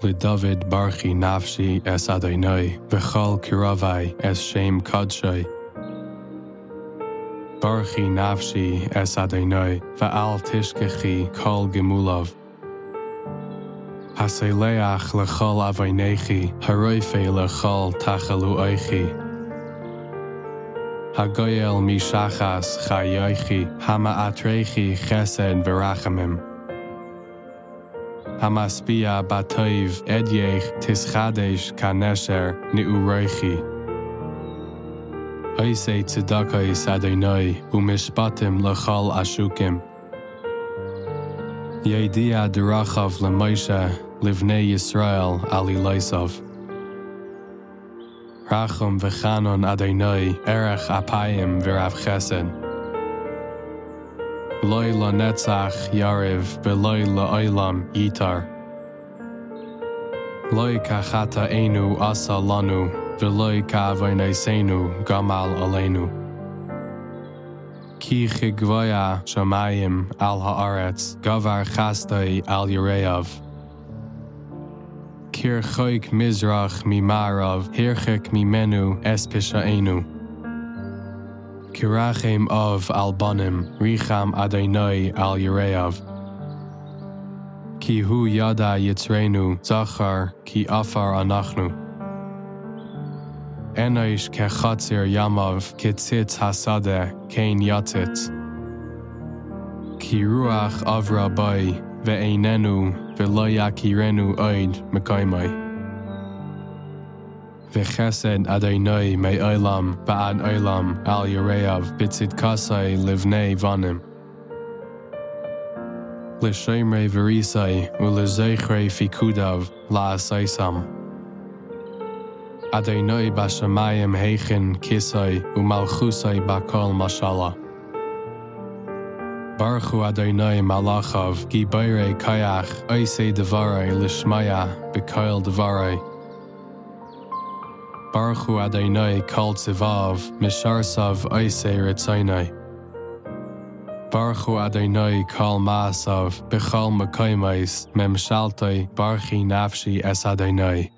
le David barchi nafshi es Adonai, v'chol kiravai es shem kadshai. Barchi nafshi es Adonai, va'al tishkechi kol gemulav. Haseleach lechol avainechi, haroife lechol tachalu oichi. Hagoyel mishachas chayoichi, hama atrechi chesed verachamim. Hamaspia batoiv edyech tischadesh kanesher ni'ureichi. Oise tzedakais Adonai, umishpatim lechol ashukim. Yedia derachav leMoshe, livnei Yisrael ali loisov. Rachum v'chanon Adonai, erech apayim v'rav chesed. Loi la netzach yariv, beloi la oilam yitar. Loi kachata enu asa lanu, veloi ka senu gamal alenu. Ki chigvaya shamayim al haaretz, gavar chastai al yereav. Kir choik mizrach mi marav, hirchik mi menu espisha enu. Kirachem of albanim, richam Adonai al Yereav. Ki hu yada yitzrenu, zachar ki afar anachnu. Enoish kechatzir yamav, kitzitz hasade, kein yatzitz. Ki ruach avra bai, ve'einenu, ve'lo kirenu oid mekaimai. V'chesed Adonai me olam ba'ad olam al Yereav bitzid kasai livnei vanim. L'shemrei v'risai u'lezechrei fikudav la'asaisam. Adonai bashamayim heichin kisai u'malchusai bakol mashallah. Baruchu Adonai malachav gibayre kayach oise devarai lishmaya b'koil devarai. Baruchu Adonai kol tzivav, misharsav oise ritzainai. Baruchu Adonai kol maasav, bechol mekaimais, memshaltai, barchi nafshi es Adonai.